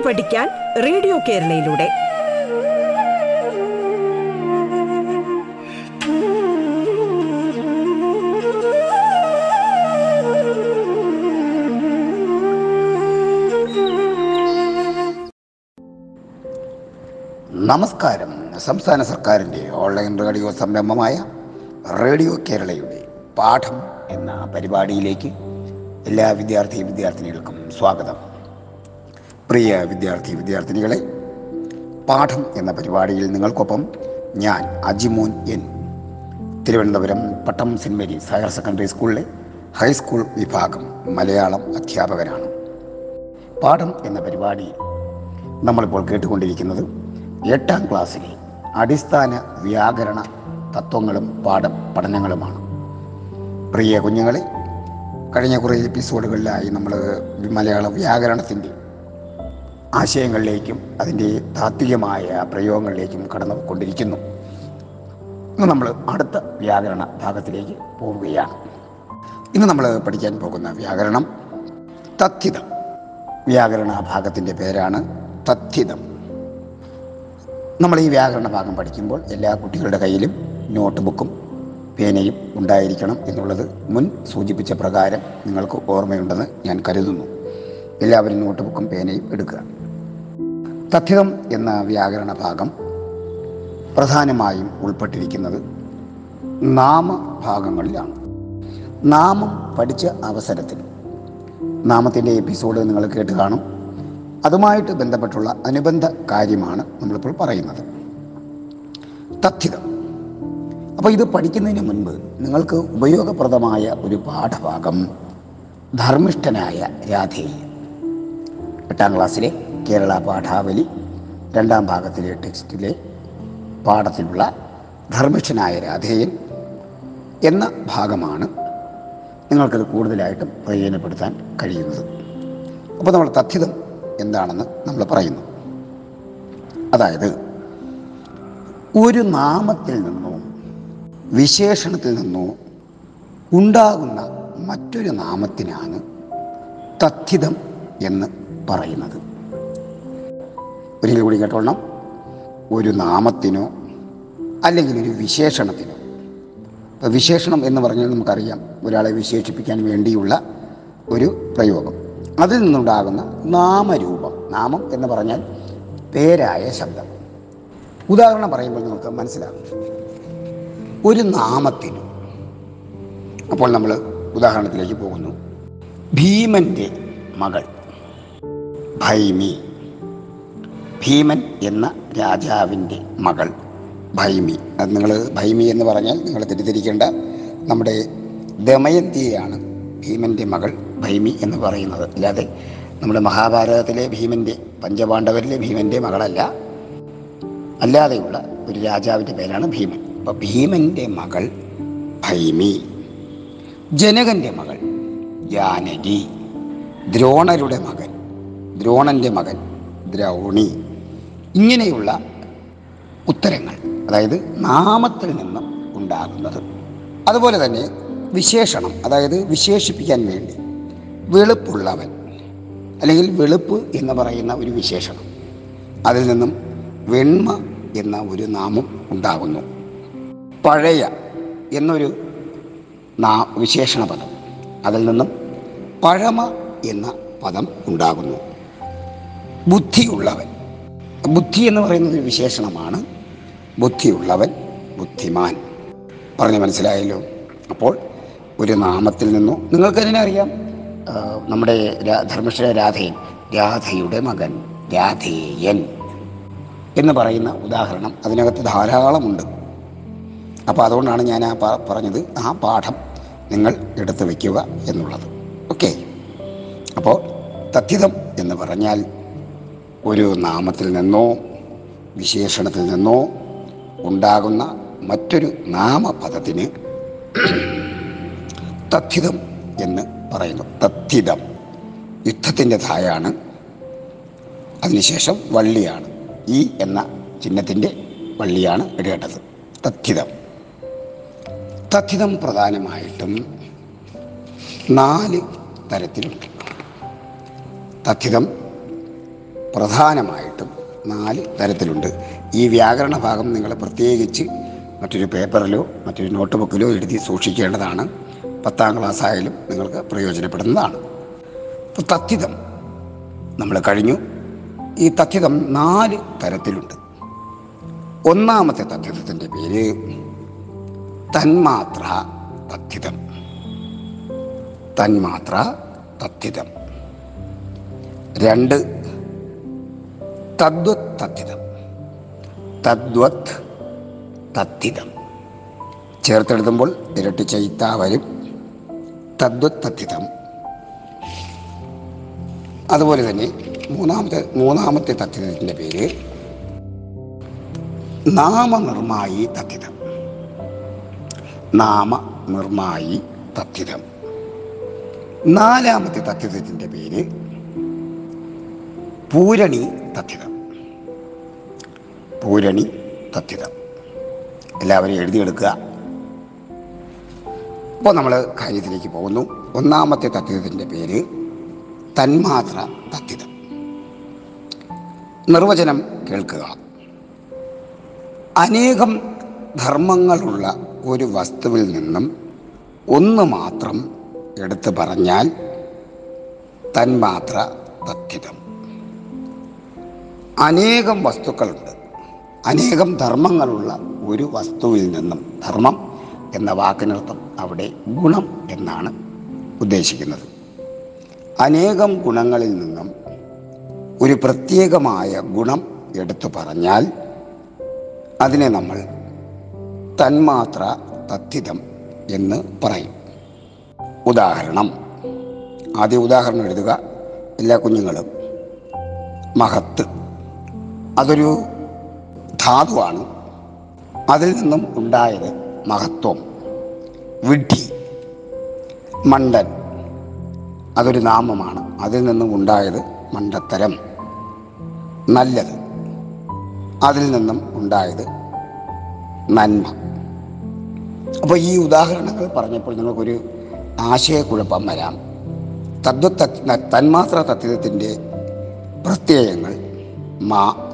കേട്ടു പഠിക്കാൻ റേഡിയോ കേരളയിലൂടെ. നമസ്കാരം. സംസ്ഥാന സർക്കാരിന്റെ ഓൺലൈൻ റേഡിയോ സംരംഭമായ റേഡിയോ കേരളയുടെ പാഠം എന്ന പരിപാടിയിലേക്ക് എല്ലാ വിദ്യാർത്ഥി വിദ്യാർത്ഥിനികൾക്കും സ്വാഗതം. പ്രിയ വിദ്യാർത്ഥി വിദ്യാർത്ഥിനികളെ പാഠം എന്ന പരിപാടിയിൽ നിങ്ങൾക്കൊപ്പം ഞാൻ Ajimon N. Thiruvananthapuram Pattom saint Mary's higher secondary സ്കൂളിലെ ഹൈസ്കൂൾ വിഭാഗം മലയാളം അധ്യാപകനാണ്. പാഠം എന്ന പരിപാടി നമ്മളിപ്പോൾ കേട്ടുകൊണ്ടിരിക്കുന്നത് എട്ടാം ക്ലാസ്സിലെ അടിസ്ഥാന വ്യാകരണ തത്വങ്ങളും പാഠ പഠനങ്ങളുമാണ്. പ്രിയ കുഞ്ഞുങ്ങളെ കഴിഞ്ഞ കുറേ എപ്പിസോഡുകളിലായി നമ്മൾ മലയാള വ്യാകരണത്തിന്റെ ആശയങ്ങളിലേക്കും അതിന്റെ താത്വികമായ പ്രയോഗങ്ങളിലേക്കും കടന്നു കൊണ്ടിരിക്കുന്നു. ഇന്ന് നമ്മൾ അടുത്ത വ്യാകരണ ഭാഗത്തിലേക്ക് പോവുകയാണ്. ഇന്ന് നമ്മൾ പഠിക്കാൻ പോകുന്ന വ്യാകരണം തഥ്യതം വ്യാകരണ ഭാഗത്തിന്റെ പേരാണ് തഥ്യതം നമ്മൾ ഈ വ്യാകരണ ഭാഗം പഠിക്കുമ്പോൾ എല്ലാ കുട്ടികളുടെ കയ്യിലും നോട്ട് ബുക്കും പേനയും ഉണ്ടായിരിക്കണം എന്നുള്ളത് മുൻ സൂചിപ്പിച്ച പ്രകാരം നിങ്ങൾക്ക് ഓർമ്മയുണ്ടെന്ന് ഞാൻ കരുതുന്നു. എല്ലാവരും നോട്ട് ബുക്കും പേനയും എടുക്കുക. തഥ്യതം എന്ന വ്യാകരണ ഭാഗം പ്രധാനമായും ഉൾപ്പെട്ടിരിക്കുന്നത് നാമഭാഗങ്ങളിലാണ്. നാമം പഠിച്ച അവസരത്തിൽ. നാമത്തിന്റെ എപ്പിസോഡ് നിങ്ങൾ കേട്ട് കാണും. അതുമായിട്ട് ബന്ധപ്പെട്ടുള്ള അനുബന്ധ കാര്യമാണ് നമ്മളിപ്പോൾ പറയുന്നത്. തഥ്യതം അപ്പോൾ ഇത് പഠിക്കുന്നതിന് മുൻപ് നിങ്ങൾക്ക് ഉപയോഗപ്രദമായ ഒരു പാഠഭാഗം ധർമ്മിഷ്ഠനായ രാധേയ എട്ടാം ക്ലാസ്സിലെ കേരള പാഠാവലി രണ്ടാം ഭാഗത്തിലെ ടെക്സ്റ്റിലെ പാഠത്തിലുള്ള ധർമ്മിഷ്ഠനായ രാധേയൻ എന്ന ഭാഗമാണ് നിങ്ങൾക്കത് കൂടുതലായിട്ടും പ്രയോജനപ്പെടുത്താൻ കഴിയുന്നത്. അപ്പോൾ നമ്മൾ തഥ്യതം എന്താണെന്ന് നമ്മൾ പറയുന്നു. അതായത് ഒരു നാമത്തിൽ നിന്നോ വിശേഷണത്തിൽ നിന്നോ ഉണ്ടാകുന്ന മറ്റൊരു നാമത്തിനാണ് തഥ്യതം എന്ന് പറയുന്നത്. ഒരിക്കൽ കൂടി കേട്ടോളണം. ഒരു നാമത്തിനോ അല്ലെങ്കിൽ ഒരു വിശേഷണത്തിനോ. ഇപ്പോൾ വിശേഷണം എന്ന് പറഞ്ഞാൽ നമുക്കറിയാം ഒരാളെ വിശേഷിപ്പിക്കാൻ വേണ്ടിയുള്ള ഒരു പ്രയോഗം. അതിൽ നിന്നുണ്ടാകുന്ന നാമരൂപം നാമം എന്ന് പറഞ്ഞാൽ പേരായ ശബ്ദം. ഉദാഹരണം പറയുമ്പോൾ നമുക്ക് മനസ്സിലാകും. ഒരു നാമത്തിന്. അപ്പോൾ നമ്മൾ ഉദാഹരണത്തിലേക്ക് പോകുന്നു. ഭീമന്റെ മകൾ ഭൈമി. ഭീമൻ എന്ന രാജാവിന്റെ മകൾ ഭൈമി. അത് നിങ്ങൾ ഭൈമി എന്ന് പറഞ്ഞാൽ നിങ്ങൾ തെറ്റിദ്ധരിക്കേണ്ട. നമ്മുടെ ദമയന്തിയാണ് ഭീമന്റെ മകൾ ഭൈമി എന്ന് പറയുന്നത്. അല്ലാതെ നമ്മുടെ മഹാഭാരതത്തിലെ ഭീമന്റെ പഞ്ചപാണ്ഡവരിലെ ഭീമന്റെ മകളല്ല. അല്ലാതെയുള്ള ഒരു രാജാവിന്റെ പേരാണ് ഭീമൻ. അപ്പോൾ ഭീമന്റെ മകൾ ഭൈമി. ജനകന്റെ മകൾ ജാനകി. ദ്രോണരുടെ മകൻ ദ്രോണന്റെ മകൻ ദ്രൗണി. ഇങ്ങനെയുള്ള ഉത്തരങ്ങൾ അതായത് നാമത്തിൽ നിന്നും ഉണ്ടാകുന്നത്. അതുപോലെ തന്നെ വിശേഷണം അതായത് വിശേഷിപ്പിക്കാൻ വേണ്ടി വെളുപ്പുള്ളവൻ അല്ലെങ്കിൽ വെളുപ്പ് എന്ന് പറയുന്ന ഒരു വിശേഷണം. അതിൽ നിന്നും വെണ്മ എന്ന ഒരു നാമം ഉണ്ടാകുന്നു. പഴയ എന്നൊരു നാ വിശേഷണ പദം. അതിൽ നിന്നും പഴമ എന്ന പദം ഉണ്ടാകുന്നു. ബുദ്ധിയുള്ളവൻ ബുദ്ധി എന്ന് പറയുന്നത് ഒരു വിശേഷണമാണ്. ബുദ്ധിയുള്ളവൻ ബുദ്ധിമാൻ. പറഞ്ഞു മനസ്സിലായല്ലോ? അപ്പോൾ ഒരു നാമത്തിൽ നിന്നോ നിങ്ങൾക്കതിനെ അറിയാം? നമ്മുടെ ധർമ്മശ്ര രാധയൻ രാധയുടെ മകൻ രാധേയൻ എന്ന് പറയുന്ന ഉദാഹരണം അതിനകത്ത് ധാരാളമുണ്ട്. അപ്പോൾ അതുകൊണ്ടാണ് ഞാൻ ആ പറഞ്ഞത് ആ പാഠം നിങ്ങൾ എടുത്തു വയ്ക്കുക എന്നുള്ളത്. ഓക്കെ? അപ്പോൾ തത്യതം എന്ന് പറഞ്ഞാൽ ഒരു നാമത്തിൽ നിന്നോ വിശേഷണത്തിൽ നിന്നോ ഉണ്ടാകുന്ന മറ്റൊരു നാമപദത്തിന് തഥ്യതം എന്ന് പറയുന്നു. തഥ്യതം യുദ്ധത്തിന്റെ ധായാണ്. അതിനുശേഷം വള്ളിയാണ്. ഈ എന്ന ചിഹ്നത്തിന്റെ വള്ളിയാണ് ഇടേണ്ടത്. തഥ്യതം തഥ്യതം പ്രധാനമായിട്ടും നാല് തരത്തിലുണ്ട്. തഥ്യതം പ്രധാനമായിട്ടും നാല് തരത്തിലുണ്ട്. ഈ വ്യാകരണ ഭാഗം നിങ്ങൾ പ്രത്യേകിച്ച് മറ്റൊരു പേപ്പറിലോ മറ്റൊരു നോട്ട് ബുക്കിലോ എഴുതി സൂക്ഷിക്കേണ്ടതാണ്. പത്താം ക്ലാസ് ആയാലും നിങ്ങൾക്ക് പ്രയോജനപ്പെടുന്നതാണ്. അപ്പോൾ തത്യതം നമ്മൾ കഴിഞ്ഞു. ഈ തത്യതം നാല് തരത്തിലുണ്ട്. ഒന്നാമത്തെ തത്യതത്തിന്റെ പേര് തന്മാത്ര തത്യതം തന്മാത്ര തത്യതം രണ്ട് തദ്വത് തത്തിതം തദ്വത് തത്തിതം ചേർത്തെഴുതുമ്പോൾ ഇരട്ടി ചൈത്ത വരും. തദ്വത് തത്തിതം അതുപോലെ തന്നെ മൂന്നാമത്തെ മൂന്നാമത്തെ തത്തിതത്തിന്റെ പേര് നാമനിർമായി തത്തിതം നാമനിർമായി തത്തിതം നാലാമത്തെ തത്തിതത്തിന്റെ പേര് പൂരണി തത്തിതം പൂരണി തത്തിതം എല്ലാവരും എഴുതിയെടുക്കുക. അപ്പോൾ നമ്മൾ കാര്യത്തിലേക്ക് പോകുന്നു. ഒന്നാമത്തെ തത്വത്തിന്റെ പേര് തന്മാത്ര തത്വിതം നിർവചനം കേൾക്കുക. അനേകം ധർമ്മങ്ങളുള്ള ഒരു വസ്തുവിൽ നിന്നും ഒന്ന് മാത്രം എടുത്തു പറഞ്ഞാൽ തന്മാത്ര തത്വിതം അനേകം വസ്തുക്കളുണ്ട്. അനേകം ധർമ്മങ്ങളുള്ള ഒരു വസ്തുവിൽ നിന്നും ധർമ്മം എന്ന വാക്കിനർത്ഥം അവിടെ ഗുണം എന്നാണ് ഉദ്ദേശിക്കുന്നത്. അനേകം ഗുണങ്ങളിൽ നിന്നും ഒരു പ്രത്യേകമായ ഗുണം എടുത്തു പറഞ്ഞാൽ അതിനെ നമ്മൾ തന്മാത്ര തത്തിതം എന്ന് പറയും. ഉദാഹരണം ആദ്യ ഉദാഹരണം എഴുതുക. എല്ലാ കുഞ്ഞുങ്ങളും മഹത്ത് അതൊരു ധാതുവാണ്. അതിൽ നിന്നും ഉണ്ടായത് മഹത്വം. വിഡ്ഢി മണ്ടൻ അതൊരു നാമമാണ്. അതിൽ നിന്നും ഉണ്ടായത് മണ്ടത്തരം. നല്ലത്. അതിൽ നിന്നും ഉണ്ടായത് നന്മ. അപ്പോൾ ഈ ഉദാഹരണങ്ങൾ പറഞ്ഞപ്പോൾ നിങ്ങൾക്കൊരു ആശയക്കുഴപ്പം വരാം. തദ്വ തന്മാത്ര തത്വത്തിന്റെ പ്രത്യയങ്ങൾ മാ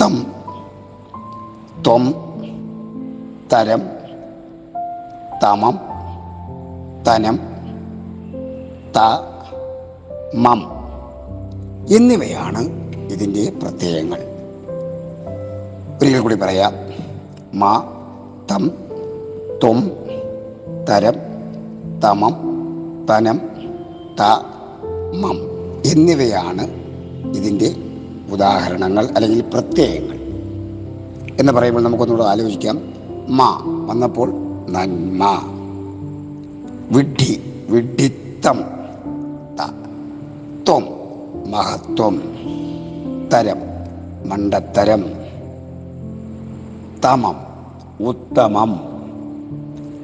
തം. ത്വം തരം തമം തനം ത മം എന്നിവയാണ് ഇതിന്റെ പ്രത്യയങ്ങൾ. ഒരിക്കൽ കൂടി പറയാം മാ തം ത്വം തരം തമം തനം ത മം എന്നിവയാണ് ഇതിന്റെ ഉദാഹരണങ്ങൾ അല്ലെങ്കിൽ പ്രത്യയങ്ങൾ എന്ന് പറയുമ്പോൾ നമുക്കൊന്നുകൂടെ ആലോചിക്കാം. മാ വന്നപ്പോൾ നന്മ. വിഡ്ഢി വിഡ്ഢിത്തം. ത്വം മഹത്വം. തരം മണ്ടത്തരം. തമം ഉത്തമം.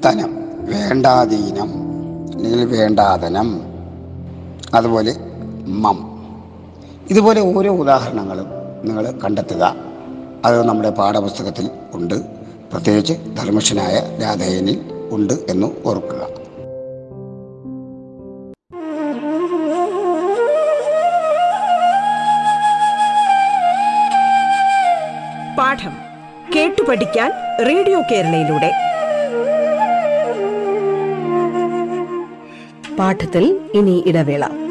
തനം വേണ്ടാധീനം അല്ലെങ്കിൽ വേണ്ടാതനം. അതുപോലെ മം. ഇതുപോലെ ഓരോ ഉദാഹരണങ്ങളും നിങ്ങൾ കണ്ടെത്തുക. അത് നമ്മുടെ പാഠപുസ്തകത്തിൽ ഉണ്ട്. പ്രത്യേകിച്ച് ധർമ്മശനായ രാധയനിൽ ഉണ്ട് എന്ന് ഓർക്കുക. പാഠം കേട്ടു പഠിക്കാൻ റേഡിയോ കേരളയിലൂടെ. പാഠത്തിൽ ഇനി ഇടവേള.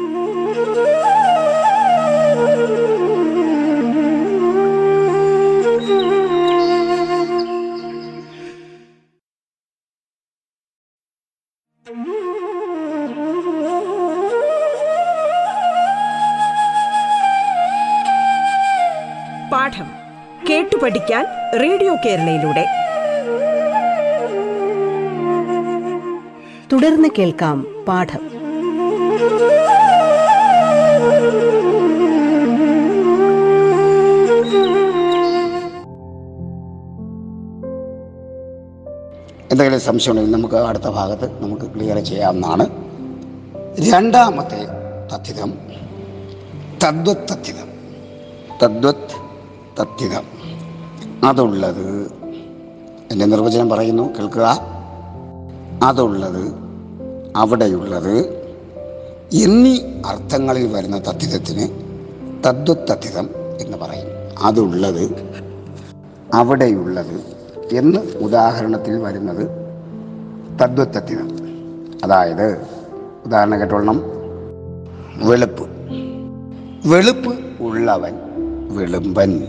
പഠിക്കാൻ റേഡിയോ കേരളയിലൂടെ. തുടർന്ന് കേൾക്കാം പാഠം. എന്തെങ്കിലും സംശയമുണ്ടെങ്കിൽ നമുക്ക് അടുത്ത ഭാഗത്ത് നമുക്ക് ക്ലിയർ ചെയ്യാവുന്നതാണ്. രണ്ടാമത്തെ തത്വിതം തദ്വത് തത്വിതം തദ്വത് തത്വിതം. അതുള്ളത്. എന്റെ നിർവചനം പറയുന്നു കേൾക്കുക. അതുള്ളത് അവിടെയുള്ളത്. എന്നീ അർത്ഥങ്ങളിൽ വരുന്ന തത്വിതത്തിന് തദ്വത്തഥിതം എന്ന് പറയും. അതുള്ളത് അവിടെയുള്ളത് എന്ന് ഉദാഹരണത്തിൽ വരുന്നത് തദ്വത്തഥിതം അതായത് ഉദാഹരണം കേട്ടോളണം. വെളുപ്പ്. വെളുപ്പ് ഉള്ളവൻ വെളുമ്പൻ.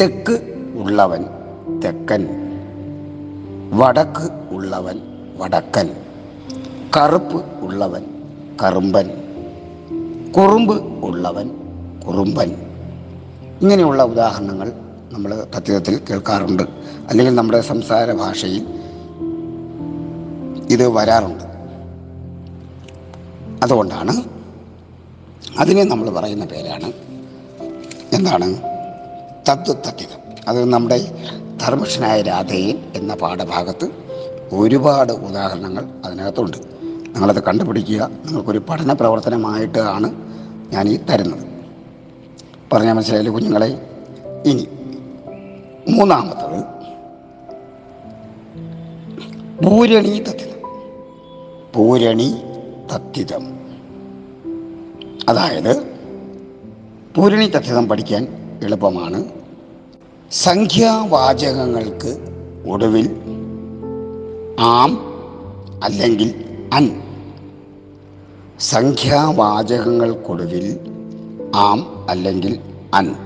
തെക്ക് ഉള്ളവൻ തെക്കൻ വടക്ക് ഉള്ളവൻ വടക്കൻ കറുപ്പ് ഉള്ളവൻ കറുമ്പൻ കുറുമ്പ് ഉള്ളവൻ കുറുമ്പൻ. ഇങ്ങനെയുള്ള ഉദാഹരണങ്ങൾ നമ്മൾ തത്വത്തിൽ കേൾക്കാറുണ്ട്. അല്ലെങ്കിൽ നമ്മുടെ സംസാര ഭാഷയിൽ ഇത് വരാറുണ്ട്. അതുകൊണ്ടാണ് അതിനെ നമ്മൾ പറയുന്ന പേരാണ് എന്താണ്? തത്വത്തത്തികം അത് നമ്മുടെ ധർമ്മക്ഷനായ രാധേയൻ എന്ന പാഠഭാഗത്ത് ഒരുപാട് ഉദാഹരണങ്ങൾ അതിനകത്തുണ്ട്. നിങ്ങളത് കണ്ടുപിടിക്കുക. നിങ്ങൾക്കൊരു പഠന പ്രവർത്തനമായിട്ടാണ് ഞാൻ ഈ തരുന്നത്. പറഞ്ഞാൽ മനസ്സിലായാലും കുഞ്ഞുങ്ങളെ? ഇനി മൂന്നാമത്തത് പൂരണി തത്തിതം പൂരണി തത്തിതം അതായത് പൂരണി തത്തിതം പഠിക്കാൻ എളുപ്പമാണ്. സംഖ്യാവാചകങ്ങൾക്ക് ഒടുവിൽ ആം അല്ലെങ്കിൽ അൻ. സംഖ്യാവാചകങ്ങൾക്കൊടുവിൽ ആം അല്ലെങ്കിൽ അൻ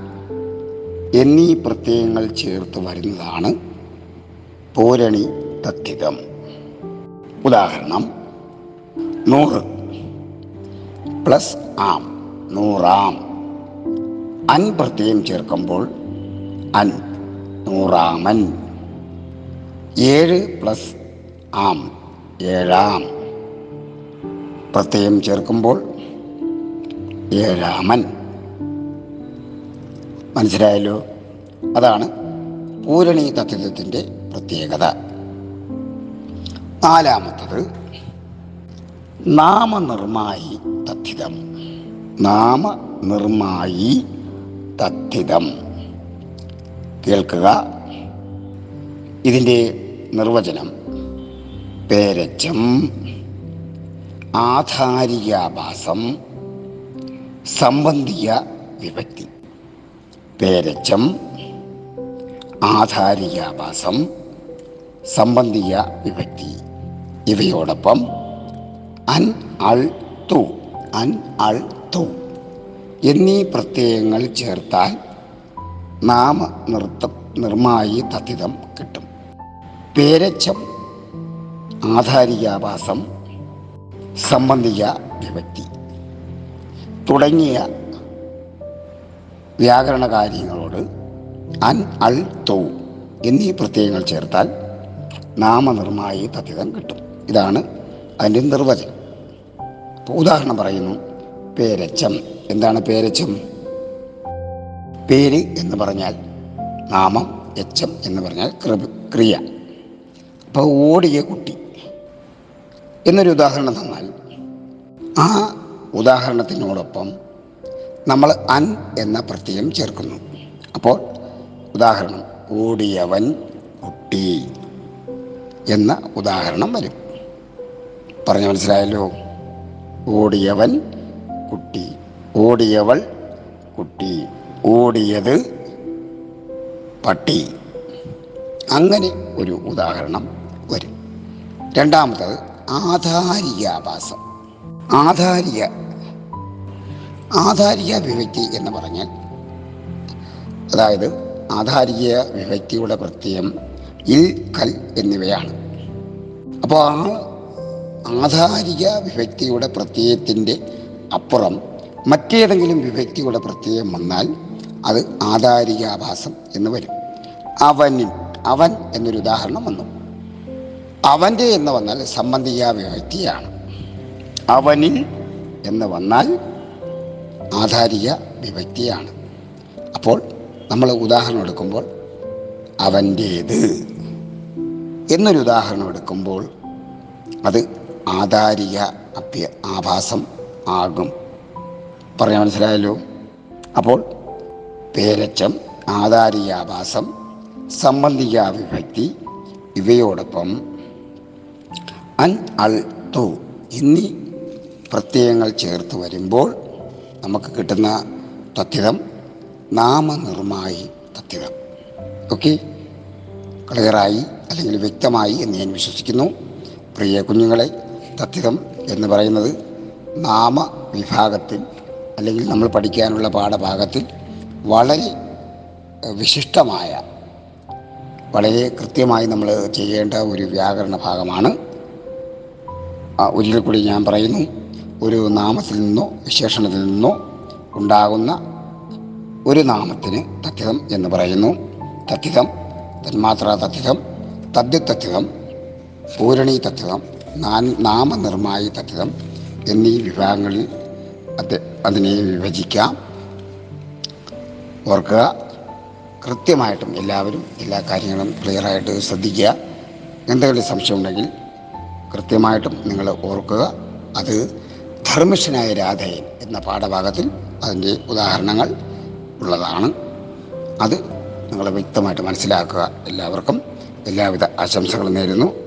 എന്നീ പ്രത്യയങ്ങൾ ചേർത്ത് വരുന്നതാണ് പൂരണി തത്തികം ഉദാഹരണം നൂറ് പ്ലസ് ആം നൂറാം. അൻ പ്രത്യയം ചേർക്കുമ്പോൾ അൻ നൂറാമൻ. ഏഴ് പ്ലസ് ആം ഏഴാം. പ്രത്യയം ചേർക്കുമ്പോൾ ഏഴാമൻ. മനസ്സിലായല്ലോ? അതാണ് പൂരണി തത്വത്തിന്റെ പ്രത്യേകത. നാലാമത്തത് നാമനിർമായി തഥിതം നാമനിർമായി തഥിതം കേൾക്കുക. ഇതിന്റെ നിർവചനം. പേരച്ചം. ആധാരികാഭാസം സംബന്ധിയ വിഭക്തി. പേരച്ചം. ആധാരികാഭാസം സംബന്ധിയ വിഭക്തി. ഇവയോടൊപ്പം അൻ അൾ തു. അൻ അൾ തു. എന്നീ പ്രത്യയങ്ങൾ ചേർത്താൽ നാമ നൃത്തം നിർമായി തഥിതം കിട്ടും. പേരച്ചം ആധാരികാഭാസം സംബന്ധിക വിഭക്തി തുടങ്ങിയ വ്യാകരണ കാര്യങ്ങളോട് അൻ അൾ തൗ എന്നീ പ്രത്യയങ്ങൾ ചേർത്താൽ നാമനിർമായി തഥിതം കിട്ടും. ഇതാണ് അതിന്റെ നിർവചനം. ഉദാഹരണം പറയുന്നു പേരച്ചം. എന്താണ് പേരച്ചം? പേര് എന്ന് പറഞ്ഞാൽ നാമം എച്ചം എന്ന് പറഞ്ഞാൽ ക്രിയ. അപ്പോൾ ഓടിയ കുട്ടി. എന്നൊരു ഉദാഹരണം തന്നാൽ ആ ഉദാഹരണത്തിനോടൊപ്പം നമ്മൾ അൻ എന്ന പ്രത്യയം ചേർക്കുന്നു. അപ്പോൾ ഉദാഹരണം ഓടിയവൻ കുട്ടി എന്ന ഉദാഹരണം വരും. പറഞ്ഞു മനസ്സിലായല്ലോ? ഓടിയവൻ കുട്ടി. ഓടിയവൾ കുട്ടി. ഓടിയത് പട്ടി. അങ്ങനെ ഒരു ഉദാഹരണം വരും. രണ്ടാമത്തത് ആധാരികാഭാസം ആധാരിക ആധാരിക വിഭക്തി എന്ന് പറഞ്ഞാൽ അതായത് ആധാരിക വിഭക്തിയുടെ പ്രത്യയം ഇൽ കൽ എന്നിവയാണ്. അപ്പോൾ ആ ആധാരിക വിഭക്തിയുടെ പ്രത്യയത്തിന്റെ അപ്പുറം മറ്റേതെങ്കിലും വിഭക്തിയുടെ പ്രത്യയം വന്നാൽ അത് ആധാരികാഭാസം എന്ന് വരും. അവനിൽ അവൻ എന്നൊരു ഉദാഹരണം വന്നു. അവന്റെ എന്ന് വന്നാൽ സംബന്ധിക വിഭക്തിയാണ് അവനിൽ എന്ന് വന്നാൽ ആധാരിക വിഭക്തിയാണ് അപ്പോൾ നമ്മൾ ഉദാഹരണം എടുക്കുമ്പോൾ അവന്റേത് എന്നൊരു ഉദാഹരണം എടുക്കുമ്പോൾ അത് ആധാരിക അഭ്യ ആഭാസം ആകും. പറഞ്ഞാൽ മനസ്സിലായല്ലോ? അപ്പോൾ പേരച്ചം ആധാരികാഭാസം സംബന്ധിക വിഭക്തി ഇവയോടൊപ്പം അൻ അൾ തു എന്നീ പ്രത്യയങ്ങൾ ചേർത്ത് വരുമ്പോൾ നമുക്ക് കിട്ടുന്ന തത്യതം നാമനിർമായി തത്യതം ഓക്കെ? ക്ലിയറായി അല്ലെങ്കിൽ വ്യക്തമായി എന്ന് ഞാൻ വിശ്വസിക്കുന്നു. പ്രിയ കുഞ്ഞുങ്ങളെ തത്യതം എന്ന് പറയുന്നത് നാമവിഭാഗത്തിൽ അല്ലെങ്കിൽ നമ്മൾ പഠിക്കാനുള്ള പാഠഭാഗത്തിൽ വളരെ വിശിഷ്ടമായ വളരെ കൃത്യമായി നമ്മൾ ചെയ്യേണ്ട ഒരു വ്യാകരണ ഭാഗമാണ്. ഒരിക്കൽ കൂടി ഞാൻ പറയുന്നു. ഒരു നാമത്തിൽ നിന്നോ വിശേഷണത്തിൽ നിന്നോ ഉണ്ടാകുന്ന ഒരു നാമത്തിന് തത്യതം എന്ന് പറയുന്നു. തത്യതം തന്മാത്ര തത്യതം തദ്യതത്യതം പൂരണി തത്തിതം നാമനിർമ്മായി തത്തിതം എന്നീ വിഭാഗങ്ങളിൽ അത് അതിനെ വിഭജിക്കാം. ഓർക്കുക കൃത്യമായിട്ടും എല്ലാവരും എല്ലാ കാര്യങ്ങളും ക്ലിയറായിട്ട് ശ്രദ്ധിക്കുക. എന്തെങ്കിലും സംശയം ഉണ്ടെങ്കിൽ കൃത്യമായിട്ടും നിങ്ങൾ ഓർക്കുക. അത് ധർമ്മിഷ്ഠനായ രാധയൻ എന്ന പാഠഭാഗത്തിൽ അതിന്റെ ഉദാഹരണങ്ങൾ ഉള്ളതാണ്. അത് നിങ്ങൾ വ്യക്തമായിട്ട് മനസ്സിലാക്കുക. എല്ലാവർക്കും എല്ലാവിധ ആശംസകളും നേരുന്നു.